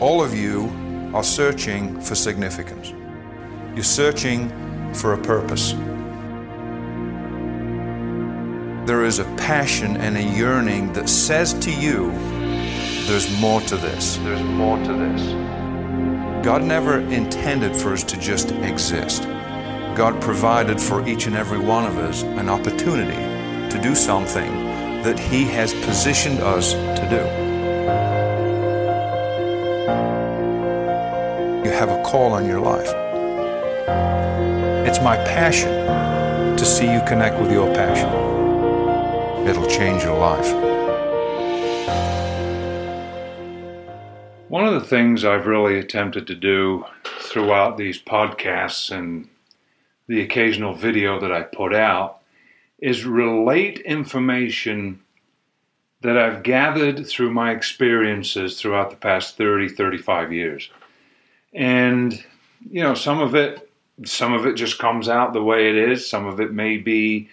all of you are searching for significance. You're searching for a purpose. There is a passion and a yearning that says to you, there's more to this. There's more to this. God never intended for us to just exist. God provided for each and every one of us an opportunity to do something that He has positioned us to do. Have a call on your life. It's my passion to see you connect with your passion. It'll change your life. One of the things I've really attempted to do throughout these podcasts and the occasional video that I put out is relate information that I've gathered through my experiences throughout the past 30, 35 years. And, you know, some of it, some of it just comes out the way it is. Some of it may be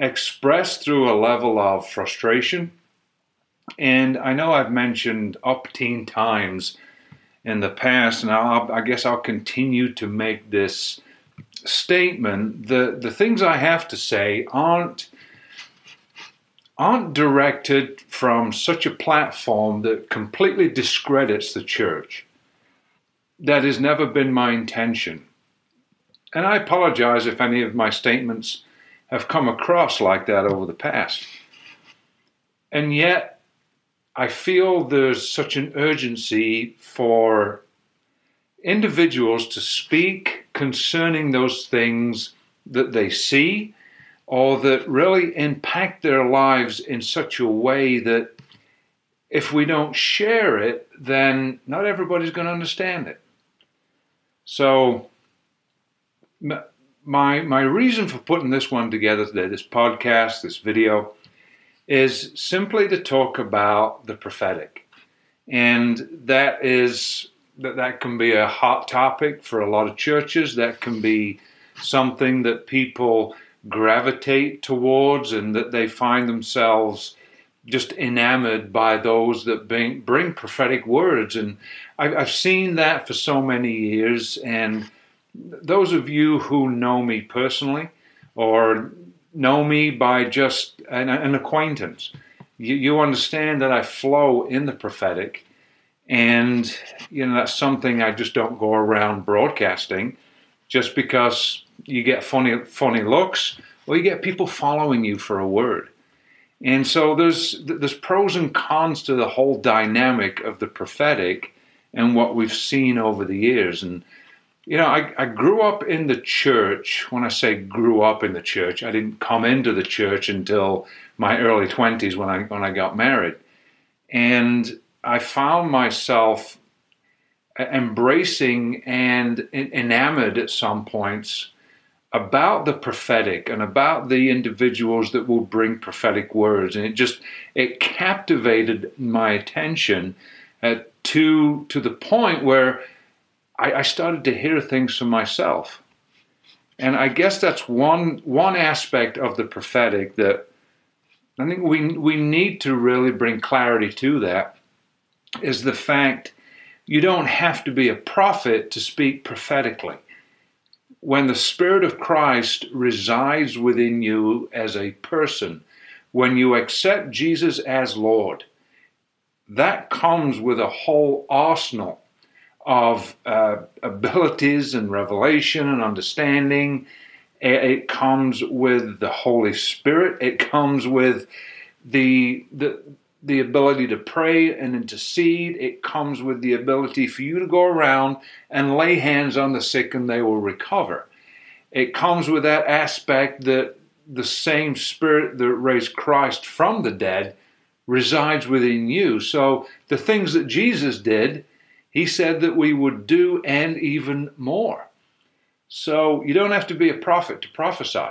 expressed through a level of frustration. And I know I've mentioned up teen times in the past, and I'll, I guess I'll continue to make this statement. The, the things I have to say aren't aren't directed from such a platform that completely discredits the church. That has never been my intention. And I apologize if any of my statements have come across like that over the past. And yet, I feel there's such an urgency for individuals to speak concerning those things that they see or that really impact their lives in such a way that if we don't share it, then not everybody's going to understand it. So, my my reason for putting this one together today, this podcast, this video, is simply to talk about the prophetic, and that is that that can be a hot topic for a lot of churches. That can be something that people gravitate towards and that they find themselves just enamored by those that bring, bring prophetic words. And I've, I've seen that for so many years. And those of you who know me personally or know me by just an, an acquaintance, you, you understand that I flow in the prophetic. And, you know, that's something I just don't go around broadcasting just because you get funny funny looks, or you get people following you for a word. And so there's there's pros and cons to the whole dynamic of the prophetic and what we've seen over the years. And you know, I, I grew up in the church. When I say grew up in the church, I didn't come into the church until my early twenties when I when I got married. And I found myself embracing and enamored at some points about the prophetic and about the individuals that will bring prophetic words and it just it captivated my attention uh, to to the point where I, I started to hear things for myself and I guess that's one one aspect of the prophetic that I think we we need to really bring clarity to that is the fact you don't have to be a prophet to speak prophetically. When the Spirit of Christ resides within you as a person, when you accept Jesus as Lord, that comes with a whole arsenal of uh, abilities and revelation and understanding. It comes with the Holy Spirit. It comes with the, the the ability to pray and intercede. It comes with the ability for you to go around and lay hands on the sick and they will recover. It comes with that aspect that the same spirit that raised Christ from the dead resides within you. So the things that Jesus did, he said that we would do and even more. So you don't have to be a prophet to prophesy.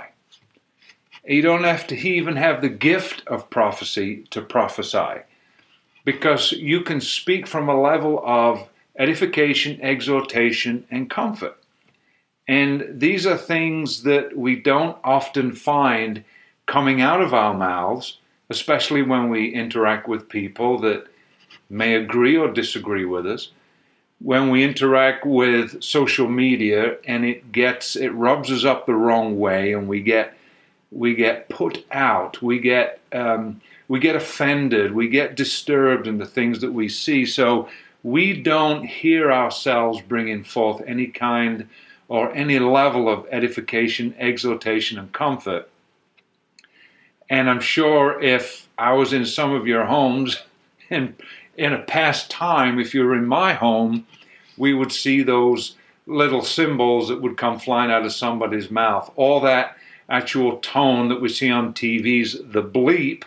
You don't have to even have the gift of prophecy to prophesy because you can speak from a level of edification, exhortation, and comfort. And these are things that we don't often find coming out of our mouths, especially when we interact with people that may agree or disagree with us. when we interact with social media and it gets it rubs us up the wrong way and we get we get put out we get um, we get offended we get disturbed in the things that we see so we don't hear ourselves bringing forth any kind or any level of edification exhortation and comfort and i'm sure if i was in some of your homes and in a past time, if you were in my home, we would see those little symbols that would come flying out of somebody's mouth. All that actual tone that we see on TVs, the bleep,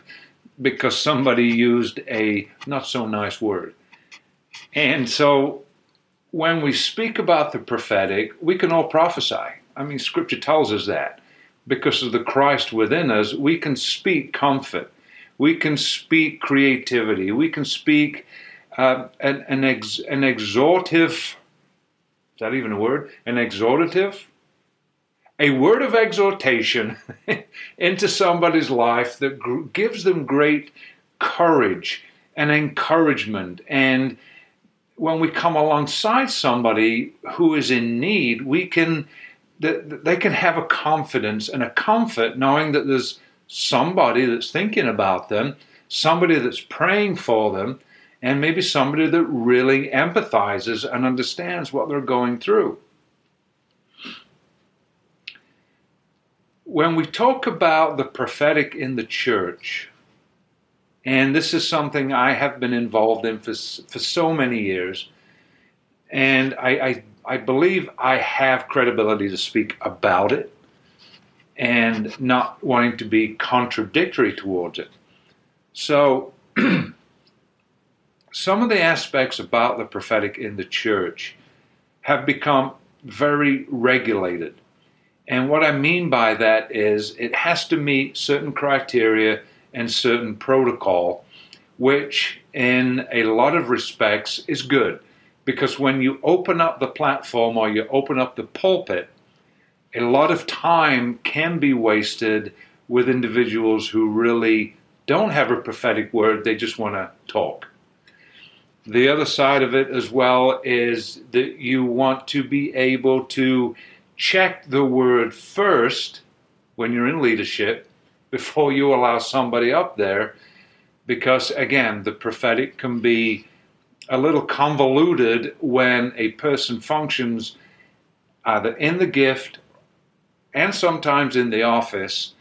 because somebody used a not so nice word. And so when we speak about the prophetic, we can all prophesy. I mean, scripture tells us that. Because of the Christ within us, we can speak comfort. We can speak creativity. We can speak uh, an, an, ex, an exhortive, is that even a word? An exhortative? A word of exhortation into somebody's life that gr- gives them great courage and encouragement. And when we come alongside somebody who is in need, we can they can have a confidence and a comfort knowing that there's somebody that's thinking about them, somebody that's praying for them, and maybe somebody that really empathizes and understands what they're going through. When we talk about the prophetic in the church, and this is something I have been involved in for, for so many years, and I, I, I believe I have credibility to speak about it and not wanting to be contradictory towards it. So, some of the aspects about the prophetic in the church have become very regulated. And what I mean by that is it has to meet certain criteria and certain protocol, which in a lot of respects is good. Because when you open up the platform or you open up the pulpit, a lot of time can be wasted with individuals who really don't have a prophetic word, they just want to talk. The other side of it as well is that you want to be able to check the word first when you're in leadership before you allow somebody up there because again the prophetic can be a little convoluted when a person functions either in the gift and sometimes in the office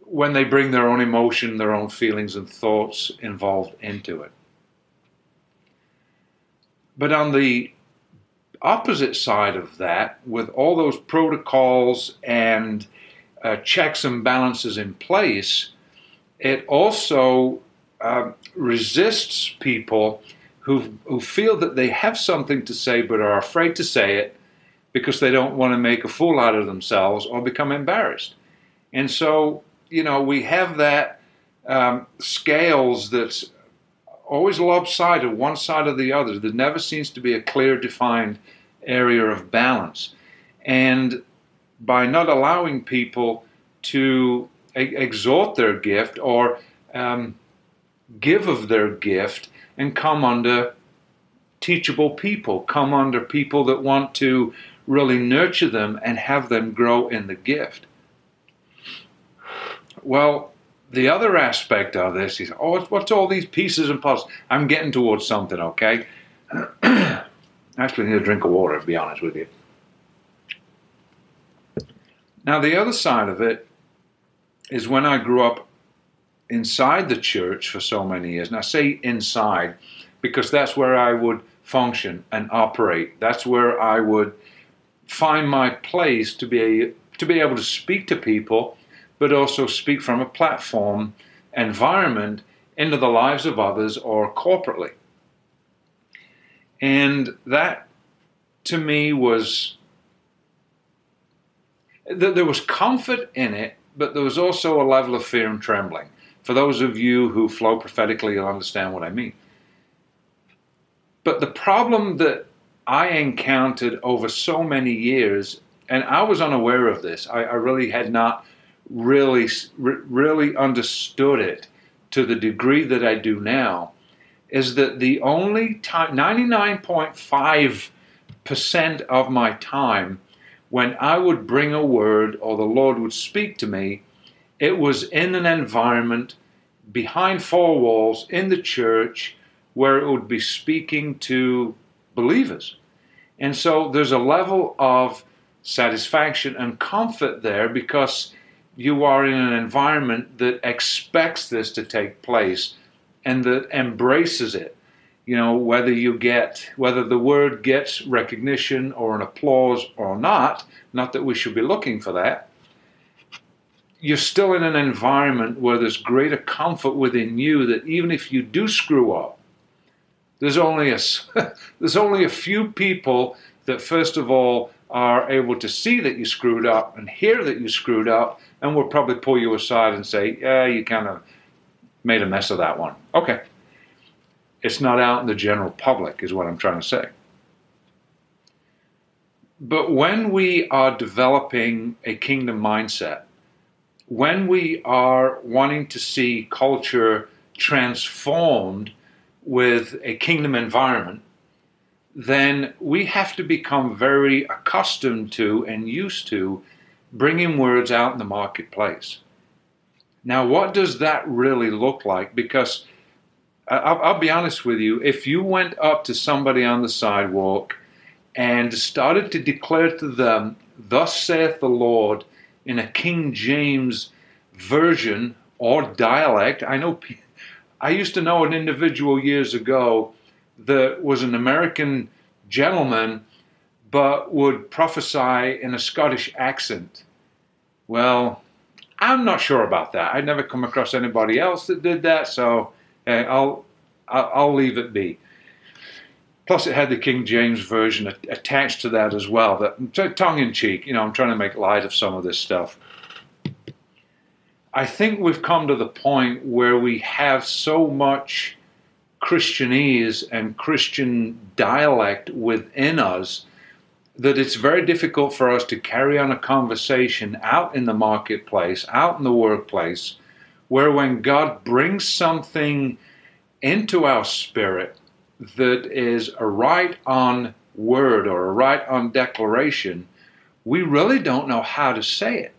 when they bring their own emotion, their own feelings and thoughts involved into it. But on the opposite side of that, with all those protocols and uh, checks and balances in place, it also uh, resists people who, who feel that they have something to say but are afraid to say it because they don't want to make a fool out of themselves or become embarrassed. And so, you know, we have that um, scales that's always lopsided, one side or the other. There never seems to be a clear, defined area of balance. And by not allowing people to exhort their gift or um, give of their gift and come under teachable people, come under people that want to really nurture them and have them grow in the gift. Well, the other aspect of this is, oh, what's all these pieces and puzzles? I'm getting towards something, okay? Actually, need a drink of water, to be honest with you. Now, the other side of it is when I grew up inside the church for so many years, and I say inside because that's where I would function and operate. That's where I would find my place to be to be able to speak to people, but also speak from a platform environment into the lives of others or corporately. And that to me was that there was comfort in it, but there was also a level of fear and trembling. For those of you who flow prophetically, you'll understand what I mean. But the problem that I encountered over so many years, and I was unaware of this. I, I really had not really, really understood it to the degree that I do now. Is that the only time, 99.5% of my time, when I would bring a word or the Lord would speak to me, it was in an environment behind four walls in the church where it would be speaking to believers. And so there's a level of satisfaction and comfort there because you are in an environment that expects this to take place and that embraces it. You know, whether you get, whether the word gets recognition or an applause or not, not that we should be looking for that, you're still in an environment where there's greater comfort within you that even if you do screw up, there's only a, there's only a few people that, first of all, are able to see that you screwed up and hear that you screwed up and will probably pull you aside and say, yeah, you kind of made a mess of that one. Okay. It's not out in the general public, is what I'm trying to say. But when we are developing a kingdom mindset, when we are wanting to see culture transformed with a kingdom environment, then we have to become very accustomed to and used to bringing words out in the marketplace. Now, what does that really look like? Because I'll, I'll, be honest with you, if you went up to somebody on the sidewalk and started to declare to them, Thus saith the Lord, in a King James version or dialect, I know I used to know an individual years ago that was an American gentleman but would prophesy in a Scottish accent. Well, I'm not sure about that. I'd never come across anybody else that did that, so uh, I'll, I'll, I'll leave it be. Plus, it had the King James version attached to that as well. That tongue in cheek, you know, I'm trying to make light of some of this stuff. I think we've come to the point where we have so much Christianese and Christian dialect within us that it's very difficult for us to carry on a conversation out in the marketplace, out in the workplace, where when God brings something into our spirit that is a right on word or a right on declaration, we really don't know how to say it.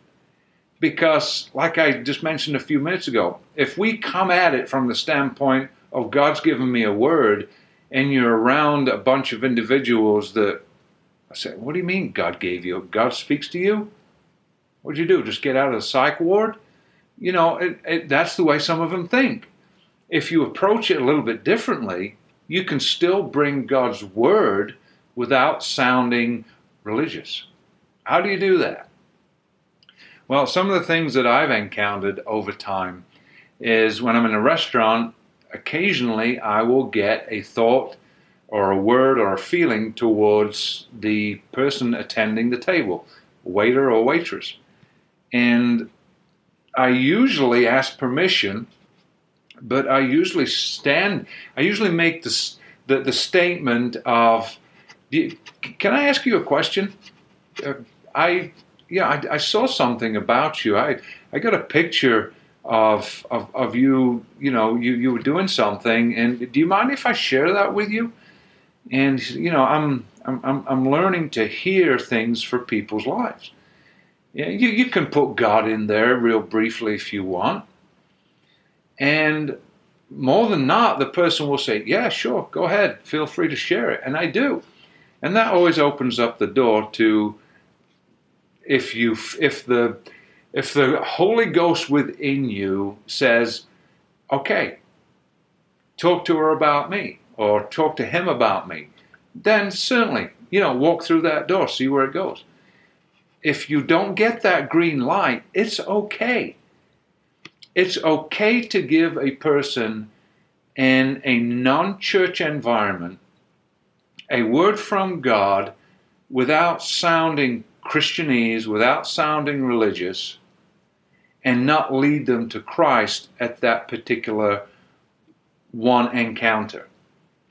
Because, like I just mentioned a few minutes ago, if we come at it from the standpoint of God's given me a word, and you're around a bunch of individuals that I say, What do you mean God gave you? God speaks to you? What'd you do? Just get out of the psych ward? You know, it, it, that's the way some of them think. If you approach it a little bit differently, you can still bring God's word without sounding religious. How do you do that? Well, some of the things that I've encountered over time is when I'm in a restaurant, occasionally I will get a thought or a word or a feeling towards the person attending the table, waiter or waitress. And I usually ask permission but I usually stand. I usually make the the statement of, "Can I ask you a question?" Uh, I yeah, I, I, saw something about you. I I got a picture of of of you. You know, you you were doing something, and do you mind if I share that with you? And you know, I'm I'm I'm learning to hear things for people's lives. Yeah, you you can put God in there real briefly if you want and more than not, the person will say, Yeah, sure, go ahead, feel free to share it. And I do. And that always opens up the door to if you if the if the Holy Ghost within you says, Okay, talk to her about me, or talk to him about me, then certainly, you know, walk through that door, see where it goes. If you don't get that green light, it's okay it's okay to give a person in a non church environment a word from God without sounding Christianese, without sounding religious, and not lead them to Christ at that particular one encounter.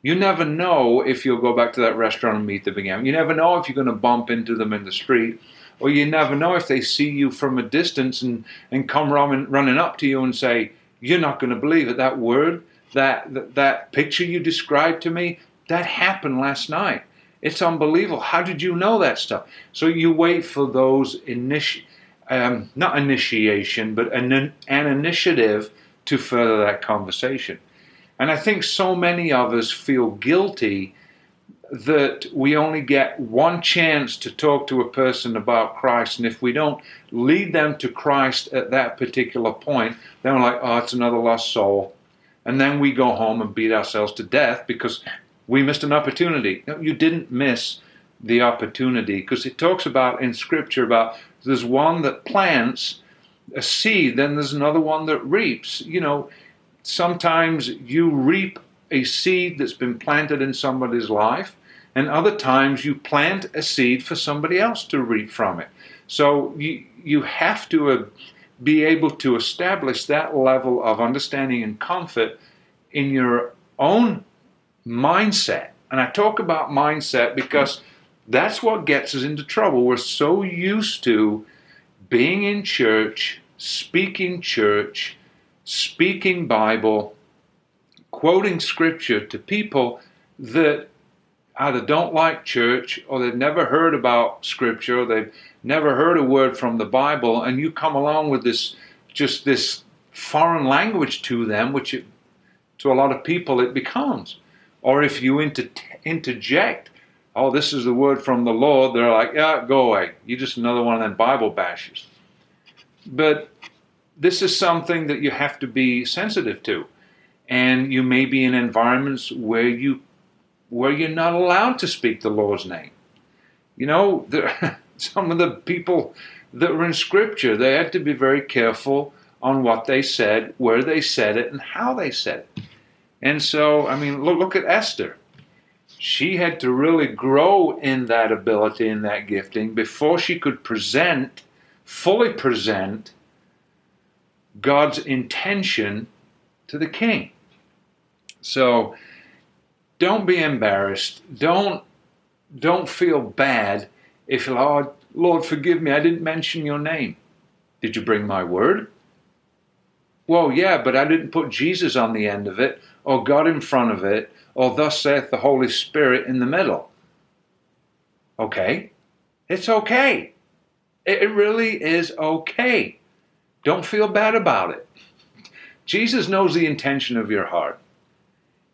You never know if you'll go back to that restaurant and meet them again. You never know if you're going to bump into them in the street or you never know if they see you from a distance and, and come running, running up to you and say, You're not going to believe it. That word that, that, that picture you described to me, that happened last night. It's unbelievable. How did you know that stuff? So you wait for those initi- um, not initiation, but an, an initiative to further that conversation. And I think so many of us feel guilty that we only get one chance to talk to a person about Christ, and if we don't lead them to Christ at that particular point, then we're like, oh, it's another lost soul. And then we go home and beat ourselves to death because we missed an opportunity. No, you didn't miss the opportunity because it talks about in Scripture about there's one that plants a seed, then there's another one that reaps. You know, sometimes you reap a seed that's been planted in somebody's life, and other times you plant a seed for somebody else to reap from it. So you, you have to uh, be able to establish that level of understanding and comfort in your own mindset. And I talk about mindset because that's what gets us into trouble. We're so used to being in church, speaking church, speaking Bible, quoting scripture to people that either don't like church or they've never heard about scripture or they've never heard a word from the Bible and you come along with this just this foreign language to them which it, to a lot of people it becomes. Or if you inter- interject oh this is the word from the Lord they're like yeah go away. You're just another one of them Bible bashers. But this is something that you have to be sensitive to and you may be in environments where you where you're not allowed to speak the Lord's name. You know, there, some of the people that were in Scripture, they had to be very careful on what they said, where they said it, and how they said it. And so, I mean, look, look at Esther. She had to really grow in that ability and that gifting before she could present, fully present, God's intention to the king. So, don't be embarrassed. Don't don't feel bad if oh, Lord, forgive me, I didn't mention your name. Did you bring my word? Well, yeah, but I didn't put Jesus on the end of it, or God in front of it, or thus saith the Holy Spirit in the middle. Okay? It's okay. It really is okay. Don't feel bad about it. Jesus knows the intention of your heart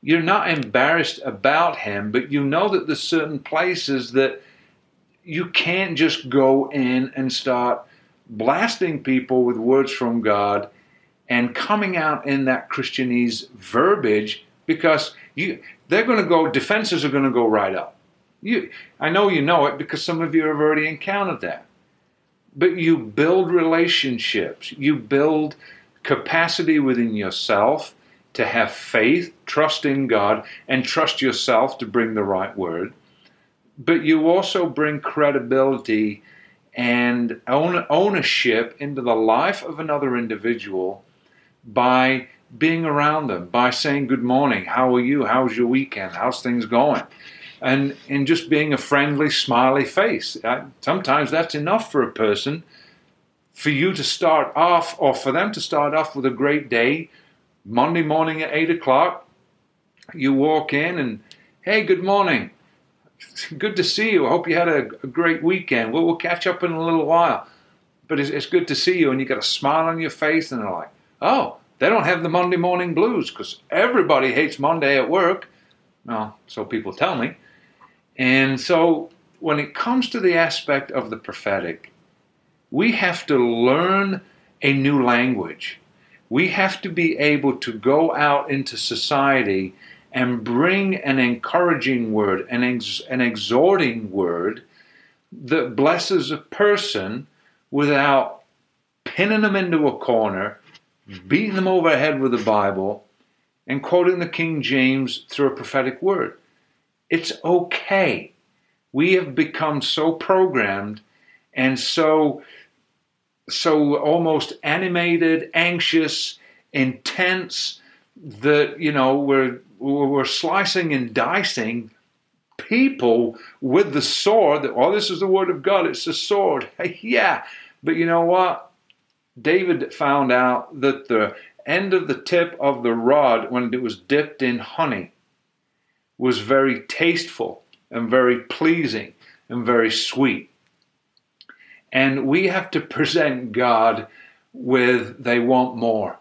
you're not embarrassed about him, but you know that there's certain places that you can't just go in and start blasting people with words from God and coming out in that Christianese verbiage because you they're going to go defenses are going to go right up. You I know you know it because some of you have already encountered that. But you build relationships, you build capacity within yourself to have faith, trust in God, and trust yourself to bring the right word. But you also bring credibility and ownership into the life of another individual by being around them, by saying good morning, how are you, how's your weekend, how's things going, and in just being a friendly, smiley face. Uh, sometimes that's enough for a person for you to start off, or for them to start off with a great day Monday morning at 8 o'clock, you walk in and, hey, good morning. Good to see you. I hope you had a, a great weekend. We'll, we'll, catch up in a little while. But it's, it's good to see you, and you got a smile on your face, and they're like, oh, they don't have the Monday morning blues because everybody hates Monday at work. Well, so people tell me. And so when it comes to the aspect of the prophetic, we have to learn a new language we have to be able to go out into society and bring an encouraging word, an, ex- an exhorting word that blesses a person without pinning them into a corner, beating them over the head with the Bible, and quoting the King James through a prophetic word. It's okay. We have become so programmed and so so almost animated, anxious, intense that you know we're we're slicing and dicing people with the sword. That oh, this is the word of God. It's a sword. yeah, but you know what? David found out that the end of the tip of the rod, when it was dipped in honey, was very tasteful and very pleasing and very sweet. And we have to present God with they want more.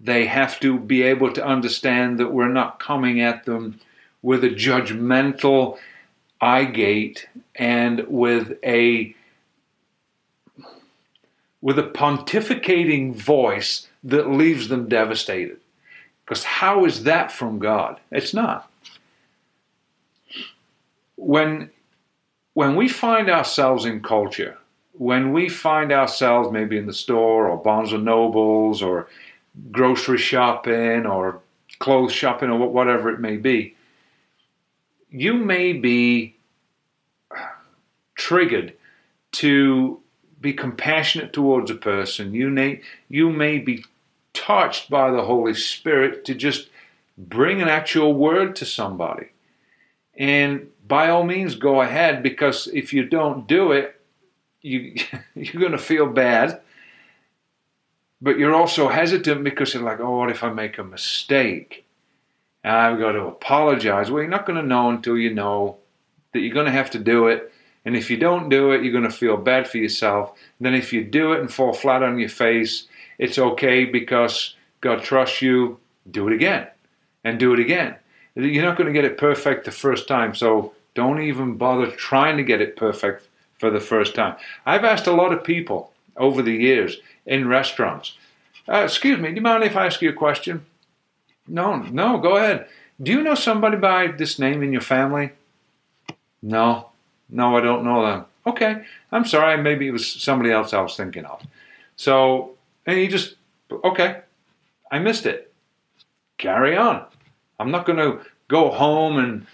They have to be able to understand that we're not coming at them with a judgmental eye gate and with a with a pontificating voice that leaves them devastated. Because how is that from God? It's not. When when we find ourselves in culture, when we find ourselves maybe in the store or Barnes and Nobles or grocery shopping or clothes shopping or whatever it may be, you may be triggered to be compassionate towards a person. You may, you may be touched by the Holy Spirit to just bring an actual word to somebody. And by all means, go ahead because if you don't do it, you, you're going to feel bad. But you're also hesitant because you're like, oh, what if I make a mistake? I've got to apologize. Well, you're not going to know until you know that you're going to have to do it. And if you don't do it, you're going to feel bad for yourself. And then if you do it and fall flat on your face, it's okay because God trusts you. Do it again and do it again. You're not going to get it perfect the first time, so don't even bother trying to get it perfect for the first time. I've asked a lot of people over the years in restaurants, uh, excuse me, do you mind if I ask you a question? No, no, go ahead. Do you know somebody by this name in your family? No, no, I don't know them. Okay, I'm sorry, maybe it was somebody else I was thinking of. So, and he just, okay, I missed it. Carry on. I'm not going to go home and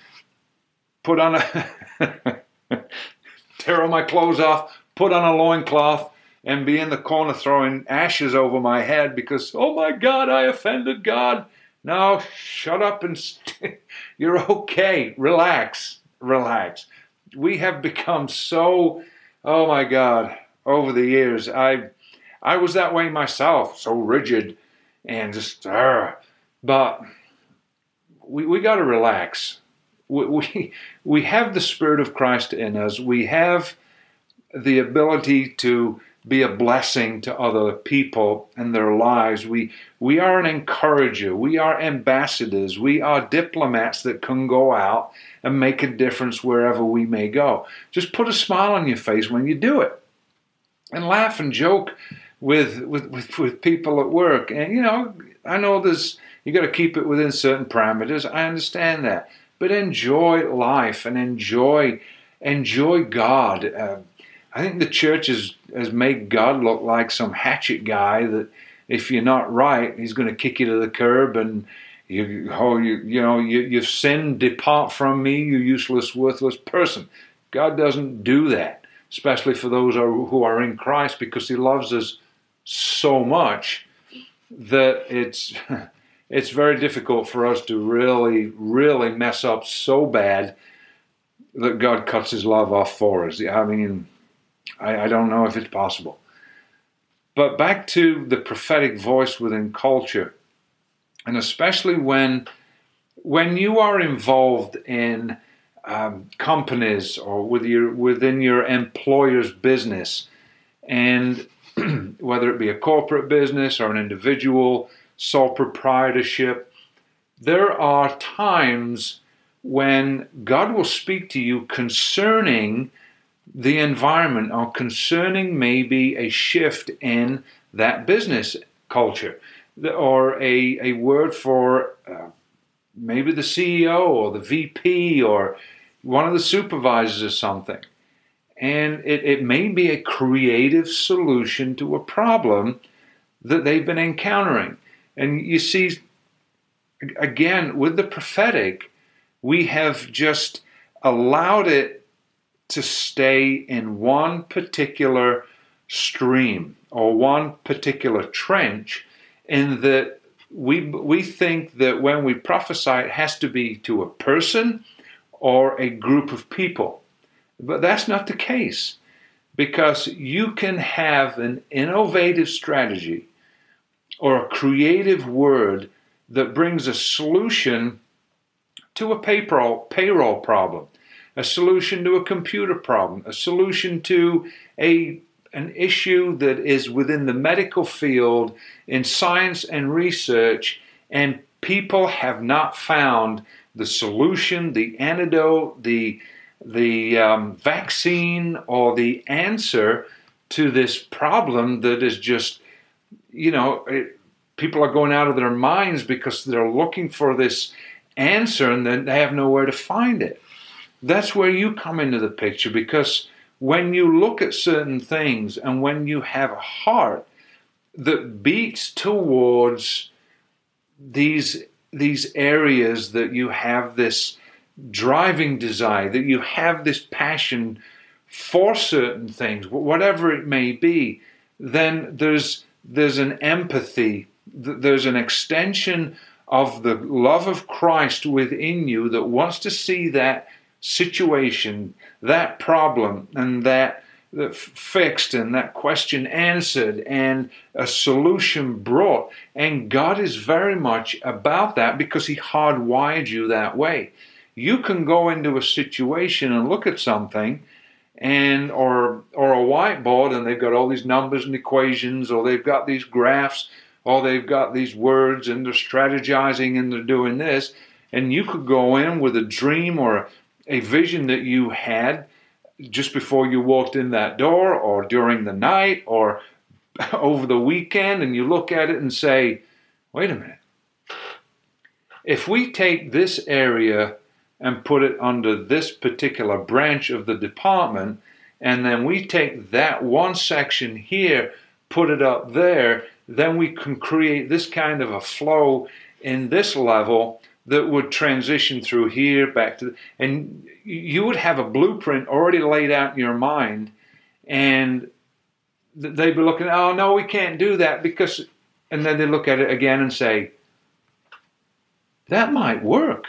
put on a, tear all my clothes off, put on a loincloth, and be in the corner throwing ashes over my head because, oh my God, I offended God. Now shut up and st- you're okay. Relax, relax. We have become so, oh my God, over the years. I, I was that way myself, so rigid and just, uh, but we, we got to relax. We, we, we have the Spirit of Christ in us. We have the ability to be a blessing to other people and their lives. We we are an encourager. We are ambassadors. We are diplomats that can go out and make a difference wherever we may go. Just put a smile on your face when you do it. And laugh and joke with with, with, with people at work. And you know, I know there's you got to keep it within certain parameters. I understand that. But enjoy life and enjoy enjoy God. Uh, I think the church has, has made God look like some hatchet guy that if you're not right, he's going to kick you to the curb and you, oh, you, you know, you, you've sinned, depart from me, you useless, worthless person. God doesn't do that, especially for those who are in Christ, because He loves us so much that it's it's very difficult for us to really, really mess up so bad that God cuts His love off for us. I mean, I, I don't know if it's possible. But back to the prophetic voice within culture, and especially when when you are involved in um, companies or with your within your employer's business, and whether it be a corporate business or an individual sole proprietorship, there are times when God will speak to you concerning the environment or concerning maybe a shift in that business culture or a, a word for uh, maybe the CEO or the VP or one of the supervisors or something. And it, it may be a creative solution to a problem that they've been encountering. And you see, again, with the prophetic, we have just allowed it to stay in one particular stream or one particular trench, in that we, we think that when we prophesy, it has to be to a person or a group of people. But that's not the case because you can have an innovative strategy or a creative word that brings a solution to a payroll, payroll problem, a solution to a computer problem, a solution to a an issue that is within the medical field in science and research, and people have not found the solution, the antidote, the the um, vaccine, or the answer to this problem that is just, you know, it, people are going out of their minds because they're looking for this answer and then they have nowhere to find it. That's where you come into the picture because when you look at certain things and when you have a heart that beats towards these these areas that you have this driving desire that you have this passion for certain things whatever it may be then there's there's an empathy there's an extension of the love of Christ within you that wants to see that situation, that problem, and that, that fixed and that question answered and a solution brought. And God is very much about that because He hardwired you that way. You can go into a situation and look at something and or or a whiteboard and they've got all these numbers and equations or they've got these graphs or they've got these words and they're strategizing and they're doing this and you could go in with a dream or a vision that you had just before you walked in that door or during the night or over the weekend and you look at it and say, wait a minute. If we take this area and put it under this particular branch of the department, and then we take that one section here, put it up there, then we can create this kind of a flow in this level that would transition through here back to, and you would have a blueprint already laid out in your mind, and they'd be looking, oh no, we can't do that because, and then they look at it again and say, that might work.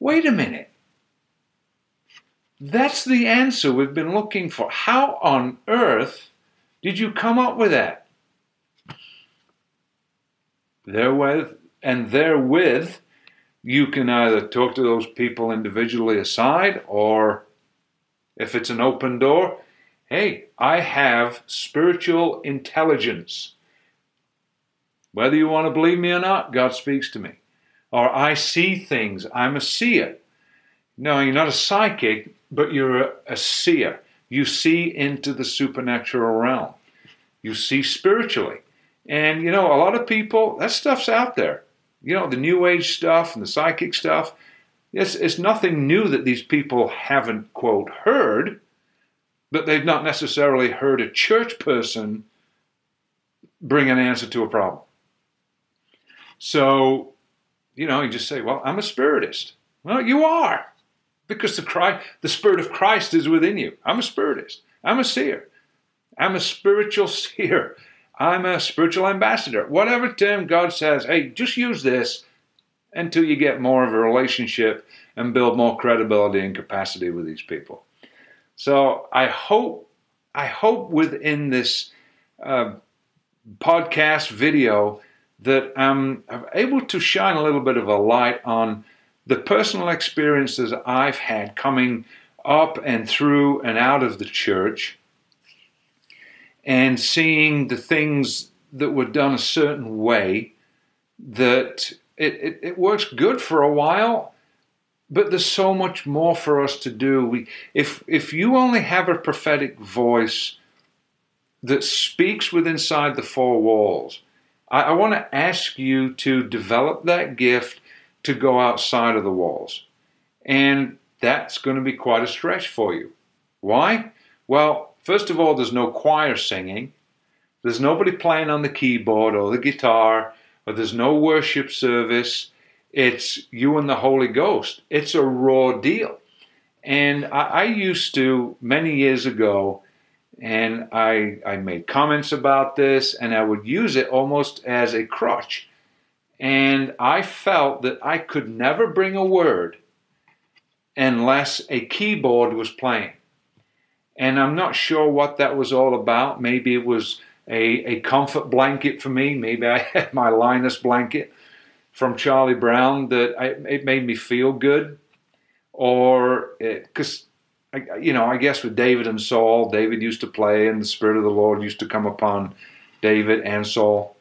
Wait a minute. That's the answer we've been looking for. How on earth did you come up with that? Therewith, and therewith, you can either talk to those people individually aside, or if it's an open door, hey, I have spiritual intelligence. Whether you want to believe me or not, God speaks to me. Or I see things, I'm a seer. No, you're not a psychic, but you're a, a seer. You see into the supernatural realm. You see spiritually. And, you know, a lot of people, that stuff's out there. You know, the New Age stuff and the psychic stuff. It's, it's nothing new that these people haven't, quote, heard, but they've not necessarily heard a church person bring an answer to a problem. So, you know, you just say, well, I'm a spiritist. Well, you are because the Christ, the Spirit of Christ is within you. I'm a spiritist. I'm a seer. I'm a spiritual seer. I'm a spiritual ambassador. Whatever term God says, hey, just use this until you get more of a relationship and build more credibility and capacity with these people. So I hope, I hope within this uh, podcast video that um, I'm able to shine a little bit of a light on the personal experiences I've had coming up and through and out of the church and seeing the things that were done a certain way that it, it, it, works good for a while but there's so much more for us to do. We if if you only have a prophetic voice that speaks with inside the four walls I, I want to ask you to develop that gift to go outside of the walls. And that's going to be quite a stretch for you. Why? Well, first of all, there's no choir singing, there's nobody playing on the keyboard or the guitar, or there's no worship service. It's you and the Holy Ghost. It's a raw deal. And I, I used to, many years ago, and I, I made comments about this, and I would use it almost as a crutch and I felt that I could never bring a word unless a keyboard was playing. And I'm not sure what that was all about. Maybe it was a, a comfort blanket for me. Maybe I had my Linus blanket from Charlie Brown that I, it made me feel good, or eh, because you know, I guess with David and Saul, David used to play, and the Spirit of the Lord used to come upon David and Saul,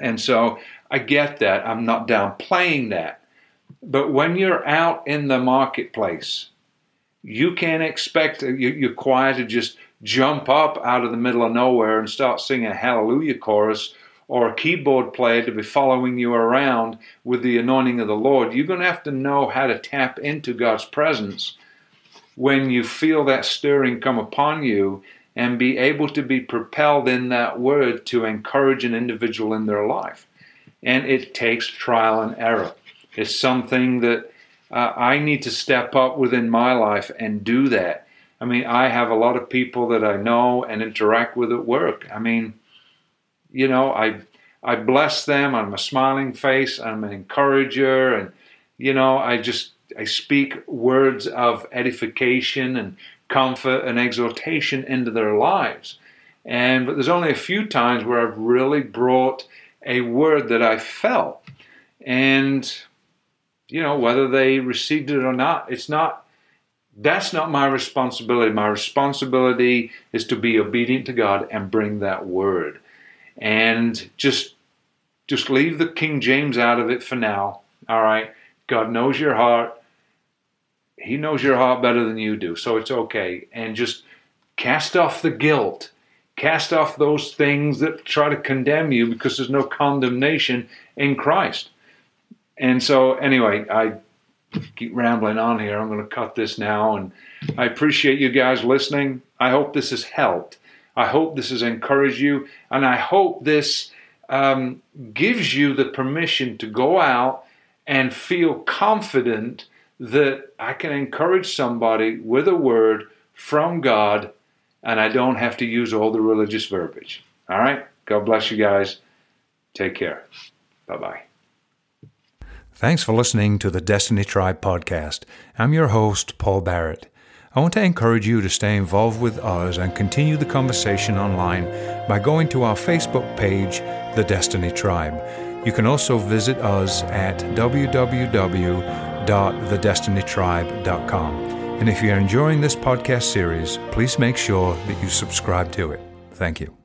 and so I get that. I'm not downplaying that, but when you're out in the marketplace, you can't expect your choir to just jump up out of the middle of nowhere and start singing a hallelujah chorus or a keyboard player to be following you around with the anointing of the Lord. You're going to have to know how to tap into God's presence when you feel that stirring come upon you and be able to be propelled in that word to encourage an individual in their life. And it takes trial and error. It's something that uh, I need to step up within my life and do that. I mean, I have a lot of people that I know and interact with at work. I mean, you know, I I bless them. I'm a smiling face. I'm an encourager, and you know, I just I speak words of edification and comfort and exhortation into their lives. And but there's only a few times where I've really brought a word that I felt, and you know, whether they received it or not, it's not that's not my responsibility. My responsibility is to be obedient to God and bring that word. And just just leave the King James out of it for now. All right. God knows your heart. He knows your heart better than you do. So it's okay. And just cast off the guilt. Cast off those things that try to condemn you because there's no condemnation in Christ. And so, anyway, I keep rambling on here. I'm going to cut this now. And I appreciate you guys listening. I hope this has helped. I hope this has encouraged you. And I hope this um, gives you the permission to go out and feel confident that I can encourage somebody with a word from God and I don't have to use all the religious verbiage. All right? God bless you guys. Take care. Bye bye. Thanks for listening to the Destiny Tribe podcast. I'm your host, Paul Barrett. I want to encourage you to stay involved with us and continue the conversation online by going to our Facebook page, The Destiny Tribe. You can also visit us at www.thedestinytribe.com. And if you're enjoying this podcast series, please make sure that you subscribe to it. Thank you.